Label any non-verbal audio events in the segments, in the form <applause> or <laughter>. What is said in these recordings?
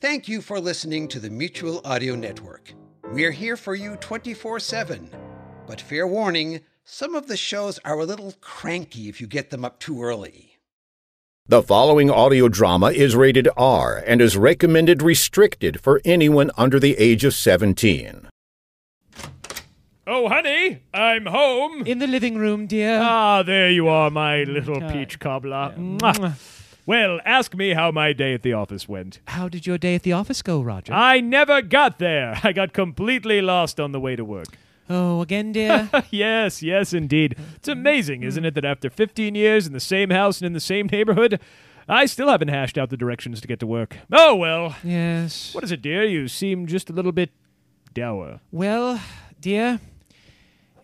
Thank you for listening to the Mutual Audio Network. We're here for you 24 7. But fair warning, some of the shows are a little cranky if you get them up too early. The following audio drama is rated R and is recommended restricted for anyone under the age of 17. Oh, honey, I'm home. In the living room, dear. Ah, there you are, my little peach cobbler. Mwah. Well, ask me how my day at the office went. How did your day at the office go, Roger? I never got there. <laughs> I got completely lost on the way to work. oh, again, dear? <laughs> yes, yes, indeed. It's amazing, isn't it, that after 15 years in the same house and in the same neighborhood, I still haven't hashed out the directions to get to work. Oh, well. yes. What is it, dear? You seem just a little bit dour. Well, dear,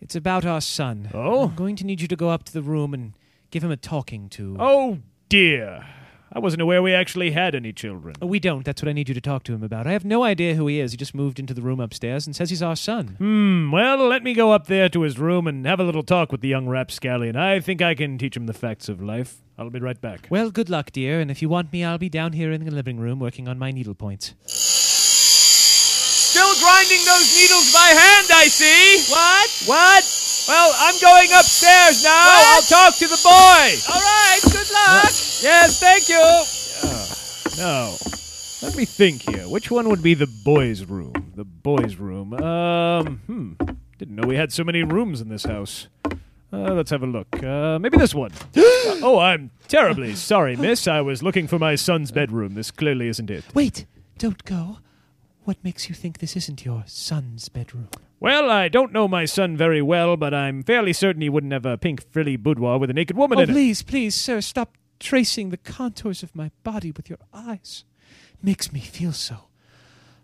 it's about our son. Oh? I'm going to need you to go up to the room and give him a talking to. Oh, dear. I wasn't aware we actually had any children. Oh, we don't. That's what I need you to talk to him about. I have no idea who he is. He just moved into the room upstairs and says he's our son. Hmm, well, let me go up there to his room and have a little talk with the young rapscallion. I think I can teach him the facts of life. I'll be right back. Well, good luck, dear, and if you want me, I'll be down here in the living room working on my needle points. Still grinding those needles by hand, I see. What? What? Well, I'm going upstairs now. I'll talk to the boy. All right, good luck. yes, thank you. no. Let me think here. Which one would be the boys' room? The boys' room. Um, hmm. Didn't know we had so many rooms in this house. Uh, let's have a look. Uh, maybe this one. <gasps> Uh, oh, I'm terribly sorry, miss. I was looking for my son's bedroom. This clearly isn't it. Wait, don't go. What makes you think this isn't your son's bedroom? Well, I don't know my son very well, but I'm fairly certain he wouldn't have a pink frilly boudoir with a naked woman Oh, in it. please, please, sir, stop tracing the contours of my body with your eyes. Makes me feel so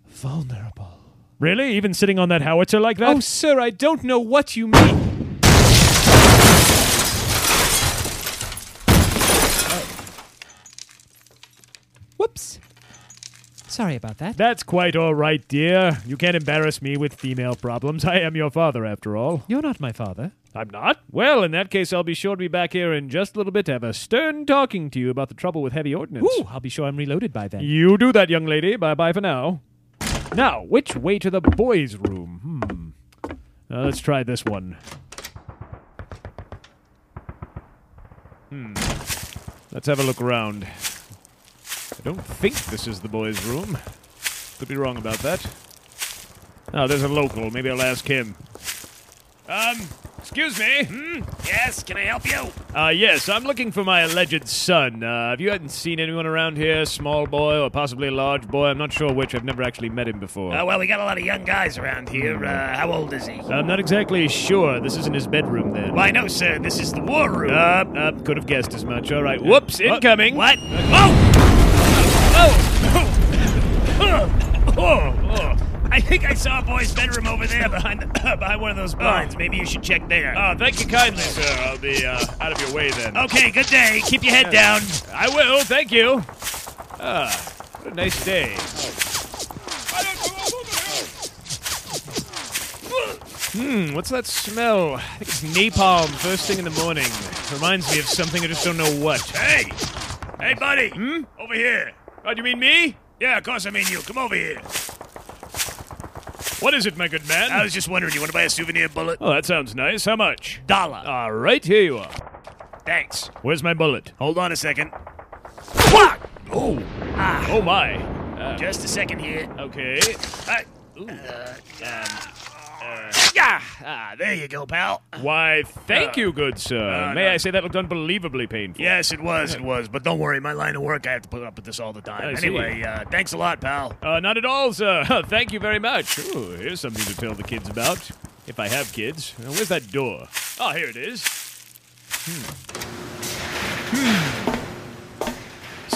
vulnerable. Really? Even sitting on that howitzer like that? Oh, sir, I don't know what you mean. Sorry about that. That's quite all right, dear. You can't embarrass me with female problems. <laughs> I am your father, after all. You're not my father. I'm not? Well, in that case, I'll be sure to be back here in just a little bit to have a stern talking to you about the trouble with heavy ordnance. Ooh, I'll be sure I'm reloaded by then. You do that, young lady. Bye bye for now. Now, which way to the boys' room? Hmm. Uh, let's try this one. Hmm. Let's have a look around. I don't think this is the boys' room. Could be wrong about that. Oh, there's a local. Maybe I'll ask him. Um, excuse me. Hmm? Yes, can I help you? Uh, yes, I'm looking for my alleged son. Uh, have you hadn't seen anyone around here, small boy or possibly a large boy? I'm not sure which. I've never actually met him before. Uh, well, we got a lot of young guys around here. Uh, how old is he? I'm not exactly sure. This isn't his bedroom, then. Why, no, sir. This is the war room. Uh, uh, could have guessed as much. All right. Whoops, incoming. what? Oh! Oh! oh! I think I saw a boy's bedroom over there behind the, <coughs> behind one of those blinds. Maybe you should check there. Oh, thank you kindly, sir. I'll be uh, out of your way then. Okay, good day. Keep your head down. I will. Thank you. Ah, what a nice day. Hmm, what's that smell? I think it's napalm first thing in the morning. Reminds me of something I just don't know what. Hey! Hey, buddy! Hmm? Over here. Oh, do you mean me? Yeah, of course I mean you. Come over here. What is it, my good man? I was just wondering, you want to buy a souvenir bullet? Oh, that sounds nice. How much? Dollar. All right, here you are. Thanks. Where's my bullet? Hold on a second. What? Oh, Ah, oh my. Uh, just a second here. okay. Uh, Yeah. Ah, there you go, pal. Why, thank you, good sir. uh, May no. I say that looked unbelievably painful? Yes, it was. It was. But don't worry, my line of work, I have to put up with this all the time. I anyway, uh, thanks a lot, pal. Uh, not at all, sir. <laughs> Thank you very much. Ooh, here's something to tell the kids about. If I have kids. Where's that door? Oh, here it is. Hmm.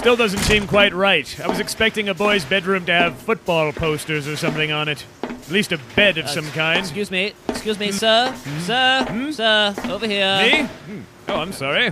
Still doesn't seem quite right. I was expecting a boy's bedroom to have football posters or something on it. At least a bed of some kind. Excuse me, excuse me, sir, sir, sir, over here. Me? Hmm. Oh, I'm sorry.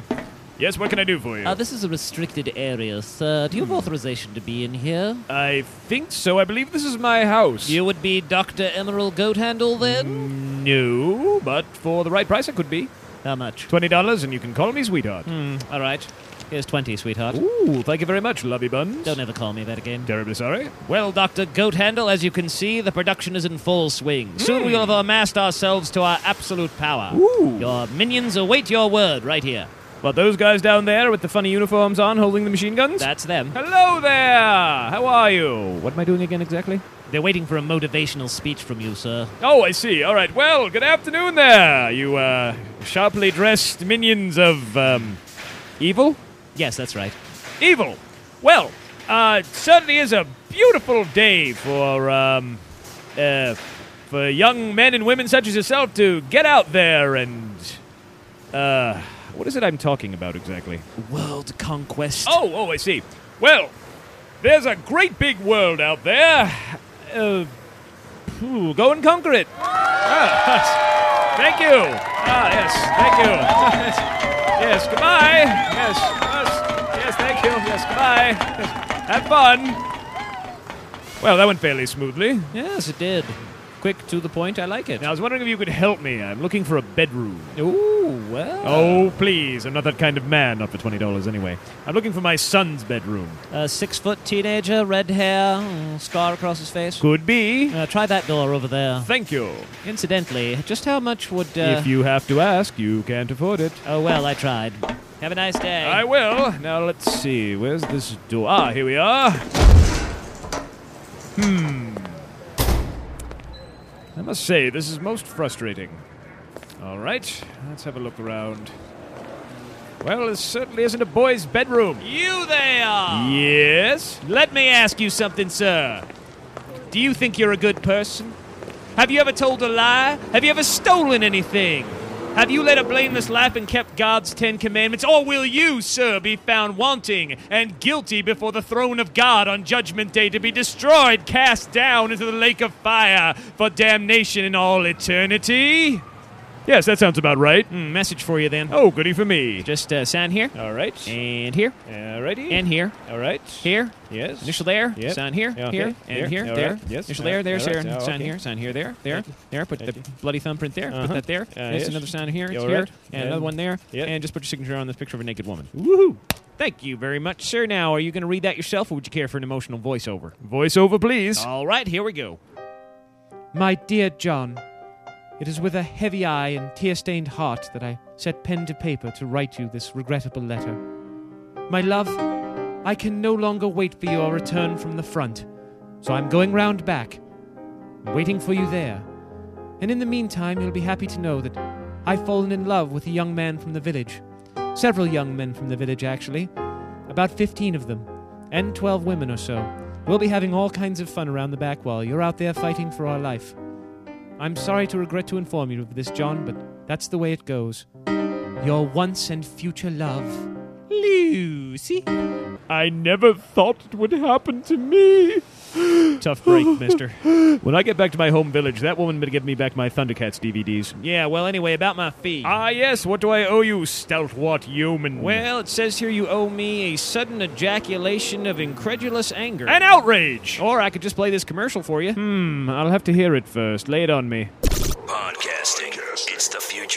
Yes, what can I do for you? Uh, this is a restricted area, sir. Do you have authorization to be in here? I think so. I believe this is my house. You would be Dr. Emerald Goathandle then? No, but for the right price, I could be. How much? Twenty dollars, and you can call me sweetheart. Hmm, all right. Here's 20, sweetheart. Ooh, thank you very much, Lovey Buns. Don't ever call me that again. Terribly sorry. Well, Dr. Goat Handle, as you can see, the production is in full swing. Soon we will have amassed ourselves to our absolute power. Ooh. Your minions await your word right here. What, those guys down there with the funny uniforms on holding the machine guns? That's them. Hello there! How are you? What am I doing again exactly? They're waiting for a motivational speech from you, sir. Oh, I see. All right. Well, good afternoon there, you, uh, sharply dressed minions of, um, evil? Yes, that's right. Evil! Well, uh, it certainly is a beautiful day for, um, uh, for young men and women such as yourself to get out there and, uh, what is it I'm talking about exactly? World conquest. Oh, oh, I see. Well, there's a great big world out there. Uh, phew, go and conquer it. Ah, thank you. Ah, yes, thank you. <laughs> yes, goodbye. Yes, yes, thank you. Yes, goodbye. Have fun. Well, that went fairly smoothly. Yes, it did. Quick, to the point. I like it. Now, I was wondering if you could help me. I'm looking for a bedroom. Ooh, well. Oh, please. I'm not that kind of man. Not for $20 anyway. I'm looking for my son's bedroom. A six foot teenager, red hair, scar across his face. Could be. Uh, try that door over there. Thank you. Incidentally, just how much would. Uh, If you have to ask, you can't afford it. Oh, well, I tried. Have a nice day. I will. Now let's see. Where's this door? Ah, here we are. Hmm. I must say, this is most frustrating. All right, let's have a look around. Well, this certainly isn't a boy's bedroom. You there! Yes? Let me ask you something, sir. Do you think you're a good person? Have you ever told a lie? Have you ever stolen anything? Have you led a blameless life and kept God's Ten Commandments? Or will you, sir, be found wanting and guilty before the throne of God on Judgment Day to be destroyed, cast down into the lake of fire for damnation in all eternity? Yes, that sounds about right. Hmm, message for you then. Oh, goody for me. Just uh, sign here, All right. and here, Alrighty. and here, All right. here. Yes. Initial there, Yep. sign here, okay. here, and here, All there. right. Yes. Initial there, there, there, right. Oh, sign okay. here, sign here, there, there, there. Put the bloody thumbprint there. Put Uh-huh. that there. Uh, There's yes. another sign here. It's here, right. and And- another one there. Yep. And just put your signature on this picture of a naked woman. Woohoo. Thank you very much, sir. Now, are you going to read that yourself, or would you care for an emotional voiceover? Voiceover, please. All right, here we go. My dear John, it is with a heavy eye and tear stained heart that I set pen to paper to write you this regrettable letter. My love, I can no longer wait for your return from the front, so I'm going round back, waiting for you there. And in the meantime, you'll be happy to know that I've fallen in love with a young man from the village. Several young men from the village, actually. About 15 of them, and 12 women or so. We'll be having all kinds of fun around the back while you're out there fighting for our life. I'm sorry to regret to inform you of this, John, but that's the way it goes. Your once and future love, Lucy. I never thought it would happen to me. <gasps> Tough break, <gasps> mister. When I get back to my home village, that woman better give me back my Thundercats DVDs. Yeah, well, anyway, about my fee. Ah, yes. What do I owe you, stalwart yeoman? well, it says here you owe me a sudden ejaculation of incredulous anger. an outrage. or I could just play this commercial for you. Hmm. I'll have to hear it first. Lay it on me. Podcasting. It's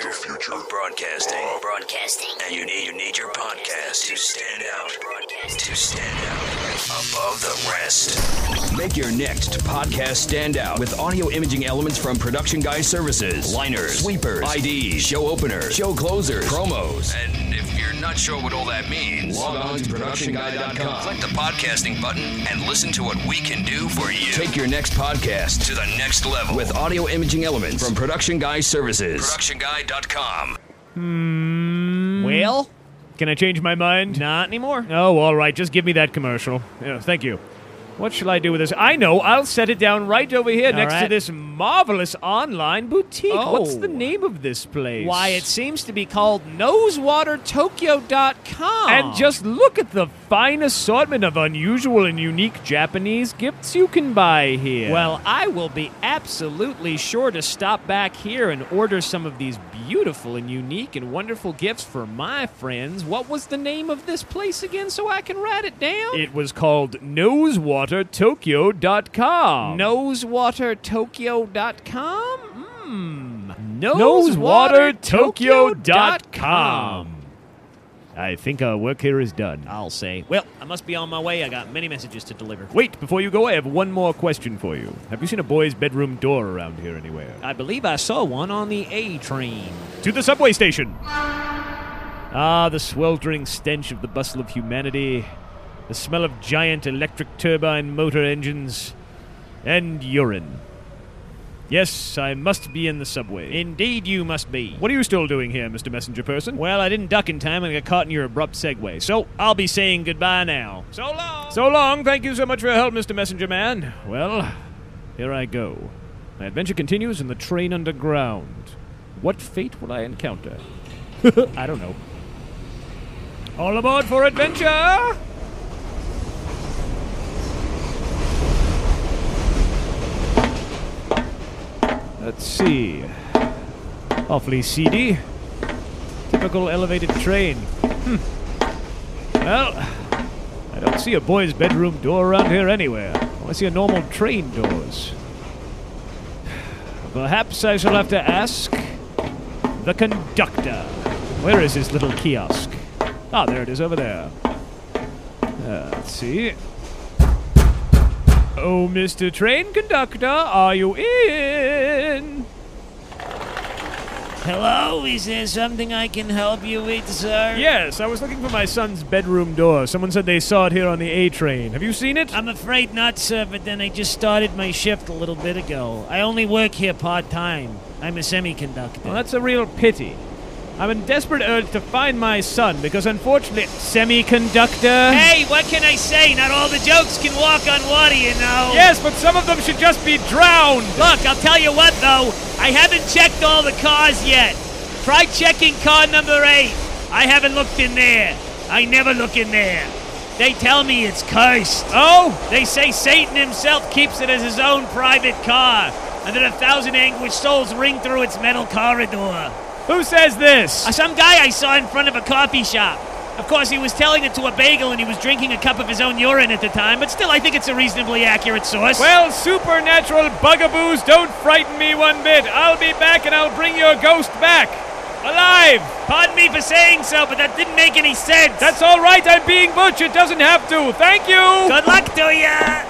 the future, of broadcasting. Broadcasting. And you need you need your podcast to stand out. Broadcast. To stand out above the rest. Make your next podcast stand out with audio imaging elements from Production Guy Services. Liners, sweepers, IDs, show openers, show closers, promos. And if you're not sure what all that means, log on to productionguy.com. Click the podcasting button and listen to what we can do for you. Take your next podcast to the next level with audio imaging elements from Production Guy Services. Productionguy.com. Hmm. Well, Can I change my mind? not anymore. Oh, all right. Just give me that commercial. Yeah, thank you. What shall I do with this? I know. I'll set it down right over here next to this marvelous online boutique. What's Oh. the name of this place? Why, it seems to be called NosewaterTokyo.com. And just look at the fine assortment of unusual and unique Japanese gifts you can buy here. Well, I will be absolutely sure to stop back here and order some of these beautiful and unique and wonderful gifts for my friends. What was the name of this place again so I can write it down? it was called NosewaterTokyo.com. NosewaterTokyo.com? Hmm. NosewaterTokyo.com. I think our work here is done. I'll say. Well, I must be on my way. I got many messages to deliver. Wait, before you go, I have one more question for you. Have you seen a boy's bedroom door around here anywhere? I believe I saw one on the A train. To the subway station! Ah, the sweltering stench of the bustle of humanity, the smell of giant electric turbine motor engines, and urine. Yes, I must be in the subway. Indeed, you must be. What are you still doing here, Mr. Messenger Person? Well, I didn't duck in time and got caught in your abrupt segue, so I'll be saying goodbye now. So long! So long. Thank you so much for your help, Mr. Messenger Man. Well, here I go. My adventure continues in the train underground. What fate will I encounter? <laughs> I don't know. All aboard for adventure! Let's see. Awfully seedy. Typical elevated train. Hmm. Well, I don't see a boy's bedroom door around here anywhere. I see a normal train doors. Perhaps I shall have to ask the conductor. Where is his little kiosk? Ah, there it is over there. Uh, let's see. Oh, Mr. Train Conductor, are you in? Hello, is there something I can help you with, sir? Yes, I was looking for my son's bedroom door. Someone said they saw it here on the A train. Have you seen it? I'm afraid not, sir, but then I just started my shift a little bit ago. I only work here part time. I'm a semiconductor. Well, that's a real pity. I'm in desperate urge to find my son because unfortunately, semiconductor. Hey, what can I say? Not all the jokes can walk on water, you know. Yes, but some of them should just be drowned. Look, I'll tell you what, though. I haven't checked all the cars yet. Try checking car number eight. I haven't looked in there. I never look in there. They tell me it's cursed. Oh, They say Satan himself keeps it as his own private car, and that a thousand anguished souls ring through its metal corridor. Who says this? Uh, some guy I saw in front of a coffee shop. Of course, he was telling it to a bagel and he was drinking a cup of his own urine at the time, but still, I think it's a reasonably accurate source. Well, supernatural bugaboos don't frighten me one bit. I'll be back and I'll bring your ghost back. Alive! pardon me for saying so, but that didn't make any sense. That's all right, I'm being Butch. It doesn't have to. Thank you! Good luck to ya!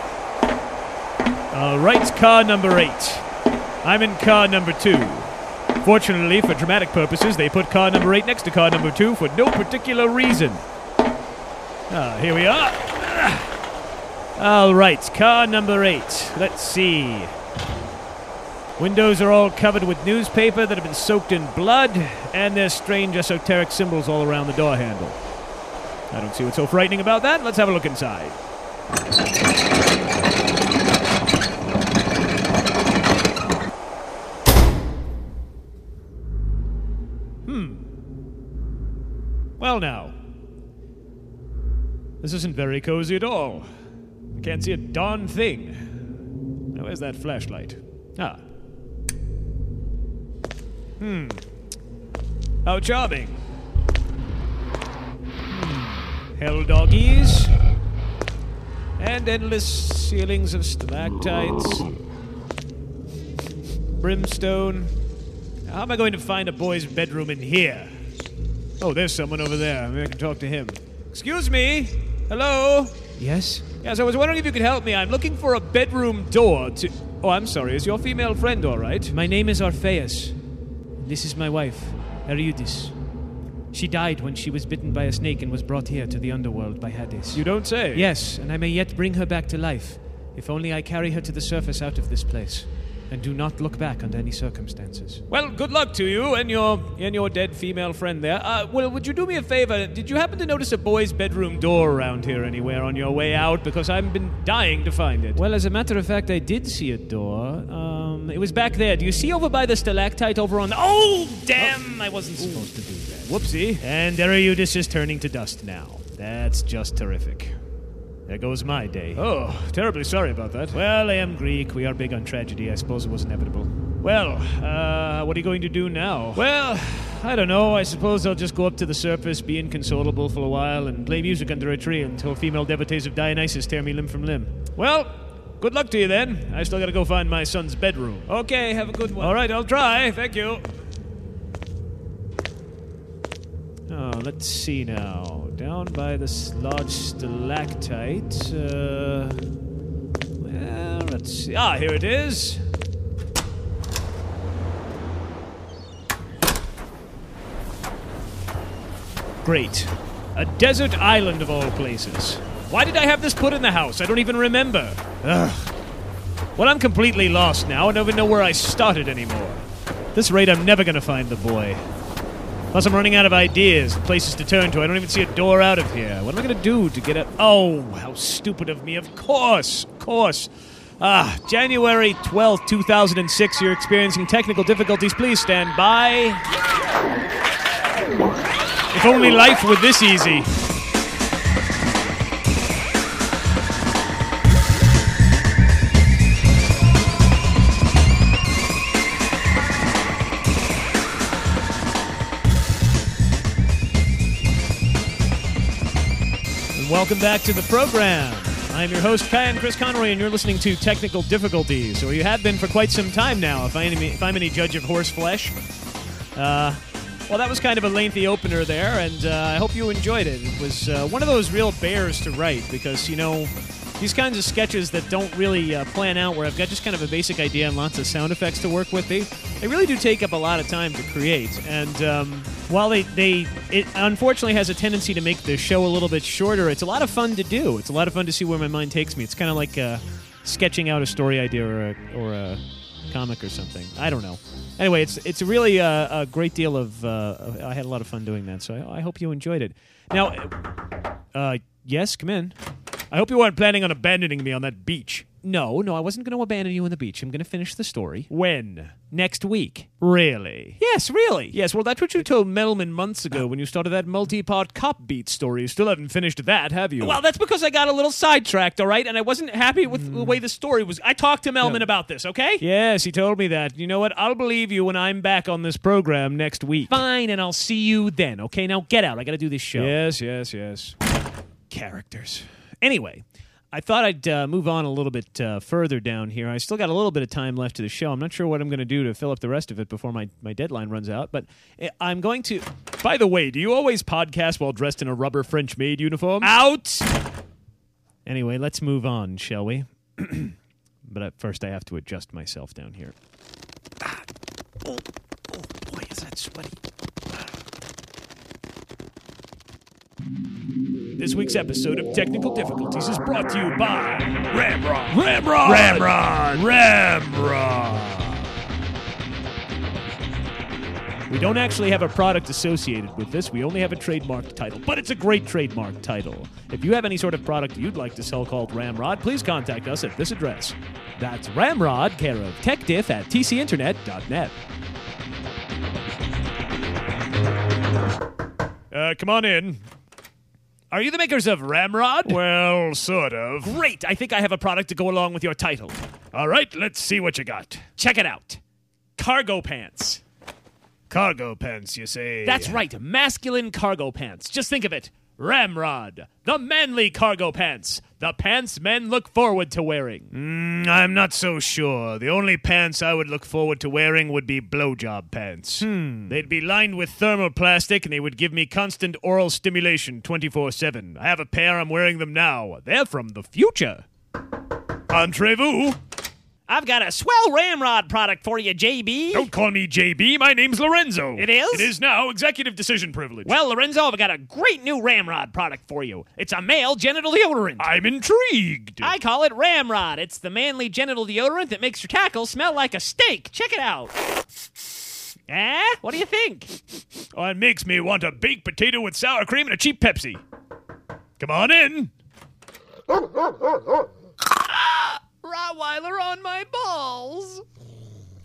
All right, car number eight. I'm in car number two. Fortunately, for dramatic purposes, they put car number eight next to car number two for no particular reason. Ah, here we are. All right, car number eight. Let's see. Windows are all covered with newspaper that have been soaked in blood, and there's strange esoteric symbols all around the door handle. I don't see what's so frightening about that. Let's have a look inside. Well, now. This isn't very cozy at all. I can't see a darn thing. Now, where's that flashlight? Ah. Hmm. How charming. Hmm. Hell doggies. And endless ceilings of stalactites. Brimstone. How am I going to find a boy's bedroom in here? Oh, there's someone over there. Maybe I can talk to him. Excuse me. Hello. Yes? Yes, I was wondering if you could help me. I'm looking for a bedroom door to. Oh, I'm sorry. Is your female friend all right? My name is Orpheus. This is my wife, Eurydice. She died when she was bitten by a snake and was brought here to the underworld by Hades. You don't say. Yes, and I may yet bring her back to life, if only I carry her to the surface out of this place. And do not look back under any circumstances. Well, good luck to you and your and your dead female friend there. Uh, well, would you do me a favor? Did you happen to notice a boy's bedroom door around here anywhere on your way out? Because I've been dying to find it. Well, as a matter of fact, I did see a door. Um, it was back there. Do you see over by the stalactite over on the. Oh, damn! I wasn't supposed to do that. Whoopsie. And Eurydice is turning to dust now. That's just terrific. There goes my day. Oh, terribly sorry about that. Well, I am Greek. We are big on tragedy. I suppose it was inevitable. Well, uh, what are you going to do now? Well, I don't know. I suppose I'll just go up to the surface, be inconsolable for a while, and play music under a tree until female devotees of Dionysus tear me limb from limb. Well, good luck to you then. I still gotta go find my son's bedroom. Okay, have a good one. All right, I'll try. Thank you. Oh, let's see now. Down by this large stalactite. Uh, well, let's see. Ah, here it is. Great. A desert island of all places. Why did I have this put in the house? I don't even remember. Ugh. Well, I'm completely lost now. I don't even know where I started anymore. At this rate, I'm never gonna find the boy. Plus, I'm running out of ideas, places to turn to. I don't even see a door out of here. What am I going to do to get out? Oh, how stupid of me. Of course, of course. Ah, January 12th, 2006. You're experiencing technical difficulties. Please stand by. If only life were this easy. Welcome back to the program. I'm your host, Kyan Chris Conroy, and you're listening to Technical Difficulties, or you have been for quite some time now, if, I any, if I'm any judge of horse flesh. Uh, well, that was kind of a lengthy opener there, and uh, I hope you enjoyed it. It was uh, one of those real bears to write because, you know, these kinds of sketches that don't really uh, plan out, where I've got just kind of a basic idea and lots of sound effects to work with, they, they really do take up a lot of time to create. And um, while they, they it unfortunately has a tendency to make the show a little bit shorter, it's a lot of fun to do. It's a lot of fun to see where my mind takes me. It's kind of like uh, sketching out a story idea or a, or a comic or something. I don't know. Anyway, it's it's really a, a great deal of. Uh, I had a lot of fun doing that, so I, I hope you enjoyed it. Now, uh, yes, come in. I hope you weren't planning on abandoning me on that beach. No, no, I wasn't going to abandon you on the beach. I'm going to finish the story. When? Next week. Really? Yes, really. Yes, well, that's what you told Melman months ago when you started that multi part cop beat story. You still haven't finished that, have you? Well, that's because I got a little sidetracked, all right? And I wasn't happy with the hmm. way the story was. I talked to Melman about this, okay? Yes, he told me that. You know what? I'll believe you when I'm back on this program next week. Fine, and I'll see you then, okay? Now get out. I got to do this show. Yes, yes, yes. Characters. Anyway, I thought I'd uh, move on a little bit uh, further down here. I still got a little bit of time left to the show. I'm not sure what I'm going to do to fill up the rest of it before my, my deadline runs out, but uh, I'm going to. By the way, do you always podcast while dressed in a rubber French maid uniform? Out! Anyway, let's move on, shall we? <clears throat> but at first, I have to adjust myself down here. Oh, oh, boy, is that sweaty. This week's episode of Technical Difficulties is brought to you by Ramrod. Ramrod! Ramrod. Ramrod! We don't actually have a product associated with this. We only have a trademark title, but it's a great trademark title. If you have any sort of product you'd like to sell called Ramrod, please contact us at this address. That's Ramrod, care of TechDiff at tcinternet.net. Uh, come on in. Are you the makers of Ramrod? Well, sort of. Great! I think I have a product to go along with your title. All right, let's see what you got. Check it out. Cargo pants. Cargo pants, you say? That's right, masculine cargo pants. Just think of it. Ramrod, the manly cargo pants, the pants men look forward to wearing. Mm, I'm not so sure. The only pants I would look forward to wearing would be blowjob pants. Hmm. They'd be lined with thermoplastic and they would give me constant oral stimulation 24 7. I have a pair, I'm wearing them now. They're from the future. Entrez-vous. I've got a swell ramrod product for you, JB. Don't call me JB. My name's Lorenzo. It is? It is now. Executive decision privilege. Well, Lorenzo, I've got a great new ramrod product for you. It's a male genital deodorant. I'm intrigued. I call it Ramrod. It's the manly genital deodorant that makes your tackle smell like a steak. Check it out. Eh? What do you think? Oh, it makes me want a baked potato with sour cream and a cheap Pepsi. Come on in. Rottweiler on my balls.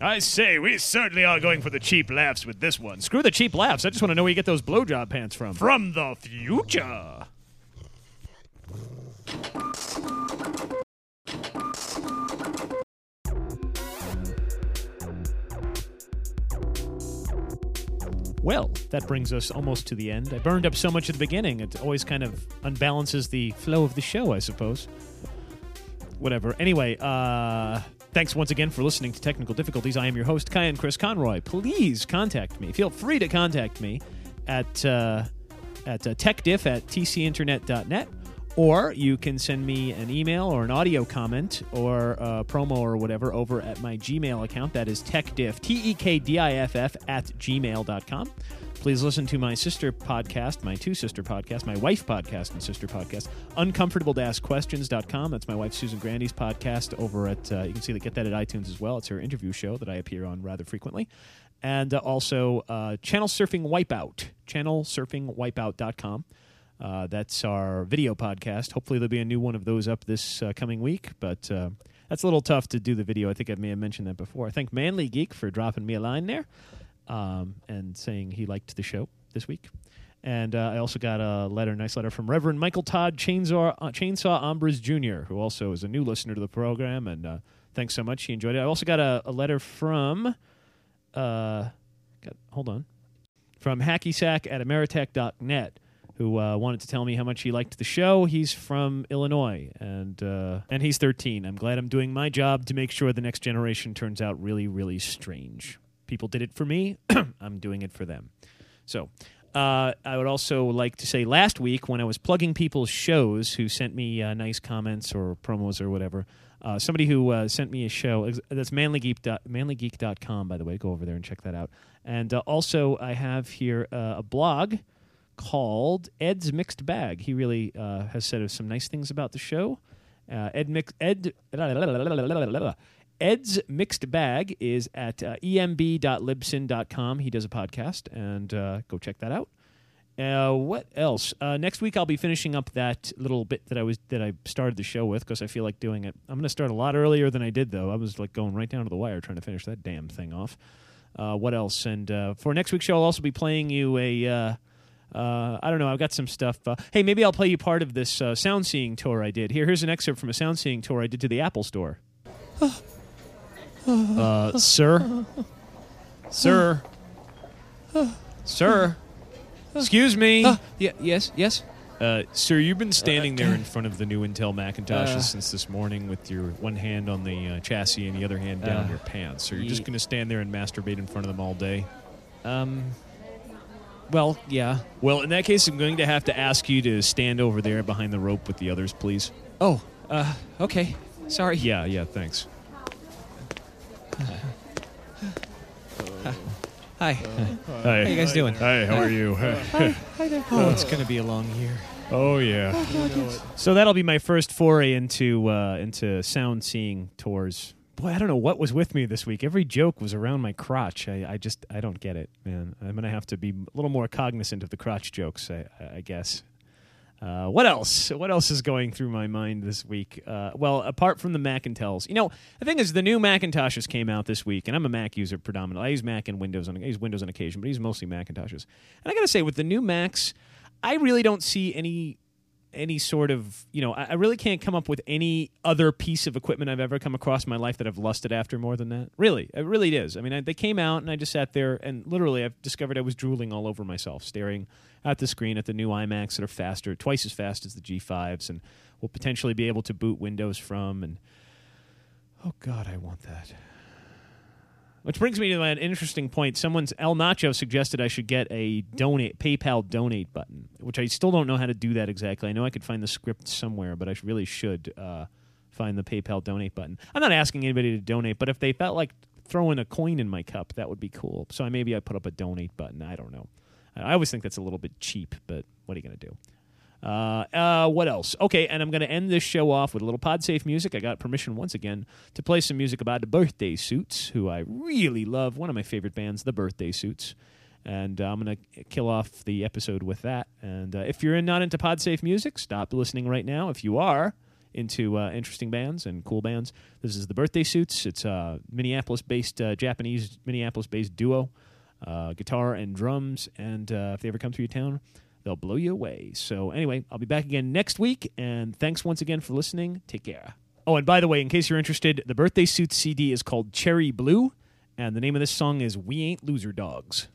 I say, we certainly are going for the cheap laughs with this one. Screw the cheap laughs. I just want to know where you get those blowjob pants from. From the future. Well, that brings us almost to the end. I burned up so much at the beginning, it always kind of unbalances the flow of the show, I suppose. Whatever. Anyway, uh, thanks once again for listening to Technical Difficulties. I am your host, Kyan Chris Conroy. Please contact me. Feel free to contact me at, uh, at uh, techdiff at tcinternet.net or you can send me an email or an audio comment or a promo or whatever over at my Gmail account. That is techdiff, T E K D I F F, at gmail.com. Please listen to my sister podcast, my two sister podcast, my wife podcast and sister podcast, uncomfortable to ask questions.com. That's my wife Susan Grandy's podcast over at, uh, you can see that, get that at iTunes as well. It's her interview show that I appear on rather frequently. And uh, also uh, Channel Surfing Wipeout, channelsurfingwipeout.com. Uh, that's our video podcast. Hopefully, there'll be a new one of those up this uh, coming week, but uh, that's a little tough to do the video. I think I may have mentioned that before. I thank Manly Geek for dropping me a line there um, and saying he liked the show this week. And uh, I also got a letter, nice letter from Reverend Michael Todd Chainsaw, uh, Chainsaw Ombres Jr., who also is a new listener to the program. And uh, thanks so much. He enjoyed it. I also got a, a letter from, got, hold on, from hackysack at ameritech.net who uh, wanted to tell me how much he liked the show. He's from Illinois, and uh, and he's 13. I'm glad I'm doing my job to make sure the next generation turns out really, really strange. People did it for me. <clears throat> I'm doing it for them. So. Uh, I would also like to say last week when I was plugging people's shows who sent me uh, nice comments or promos or whatever, uh, somebody who uh, sent me a show that's manlygeek manlygeek.com by the way, go over there and check that out. And uh, also I have here uh, a blog called Ed's Mixed Bag. He really has said some nice things about the show. Ed Mix Ed <laughs> Ed's Mixed Bag is at uh, emb.libsyn.com. He does a podcast, and uh, go check that out. Uh, what else? Uh, next week I'll be finishing up that little bit that I was that I started the show with because I feel like doing it. I'm going to start a lot earlier than I did though. I was like going right down to the wire trying to finish that damn thing off. Uh, what else? And uh, for next week's show, I'll also be playing you a. Uh, uh, I don't know. I've got some stuff. Uh, hey, maybe I'll play you part of this uh, sound seeing tour I did. Here, here's an excerpt from a sound seeing tour I did to the Apple Store. Uh, sir, sir, sir. Excuse me. yeah, yes, yes. Uh, sir, you've been standing there in front of the new Intel Macintoshes since this morning with your one hand on the uh, chassis and the other hand down Uh, your pants. So you're just ye- going to stand there and masturbate in front of them all day? Um, well, yeah. Well, in that case, I'm going to have to ask you to stand over there behind the rope with the others, please. Oh, uh, okay. Sorry. Yeah, yeah, thanks. <laughs> Hi. Hi. How you guys doing? Hi, how are you? <laughs> Hi there. Oh, it's gonna be a long year. oh yeah. So that'll be my first foray into uh, into sound seeing tours. Boy, I don't know what was with me this week. Every joke was around my crotch. I, I just I don't get it, man. I'm gonna have to be a little more cognizant of the crotch jokes. I, I guess. Uh, what else? What else is going through my mind this week? Uh, well, apart from the Macintels, you know, the thing is, the new Macintoshes came out this week, and I'm a Mac user predominantly. I use Mac and Windows on I use Windows on occasion, but I use mostly Macintoshes. And I got to say, with the new Macs, I really don't see any any sort of you know I, I really can't come up with any other piece of equipment I've ever come across in my life that I've lusted after more than that. Really, it really is. I mean, I, they came out and I just sat there and literally I've discovered I was drooling all over myself, staring at the screen at the new iMacs that are faster, twice as fast as the G5s, and will potentially be able to boot Windows from. And oh God, I want that. Which brings me to an interesting point. Someone's El Nacho suggested I should get a donate PayPal donate button, which I still don't know how to do that exactly. I know I could find the script somewhere, but I really should uh, find the PayPal donate button. I'm not asking anybody to donate, but if they felt like throwing a coin in my cup, that would be cool. So maybe I put up a donate button. I don't know. I always think that's a little bit cheap, but what are you going to do? Uh, uh, what else? Okay, and I'm going to end this show off with a little PodSafe music. I got permission once again to play some music about the Birthday Suits, who I really love. One of my favorite bands, the Birthday Suits. And uh, I'm going to kill off the episode with that. And uh, if you're not into PodSafe music, stop listening right now. If you are into uh, interesting bands and cool bands, this is the Birthday Suits. It's a Minneapolis-based, uh, Japanese Minneapolis-based duo, Uh, guitar and drums. And uh, if they ever come through your town, they'll blow you away. So, anyway, I'll be back again next week. And thanks once again for listening. Take care. Oh, and by the way, in case you're interested, the Birthday Suit CD is called Cherry Blue. And the name of this song is We Ain't Loser Dogs.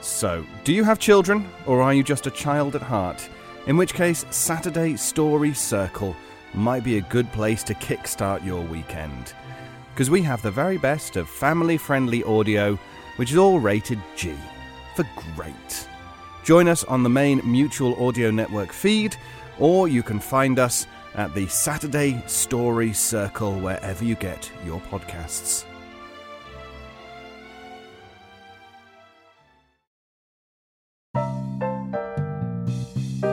So, do you have children, or are you just a child at heart? In which case, Saturday Story Circle might be a good place to kickstart your weekend. Because we have the very best of family friendly audio, which is all rated G for great. Join us on the main Mutual Audio Network feed, or you can find us at the Saturday Story Circle wherever you get your podcasts.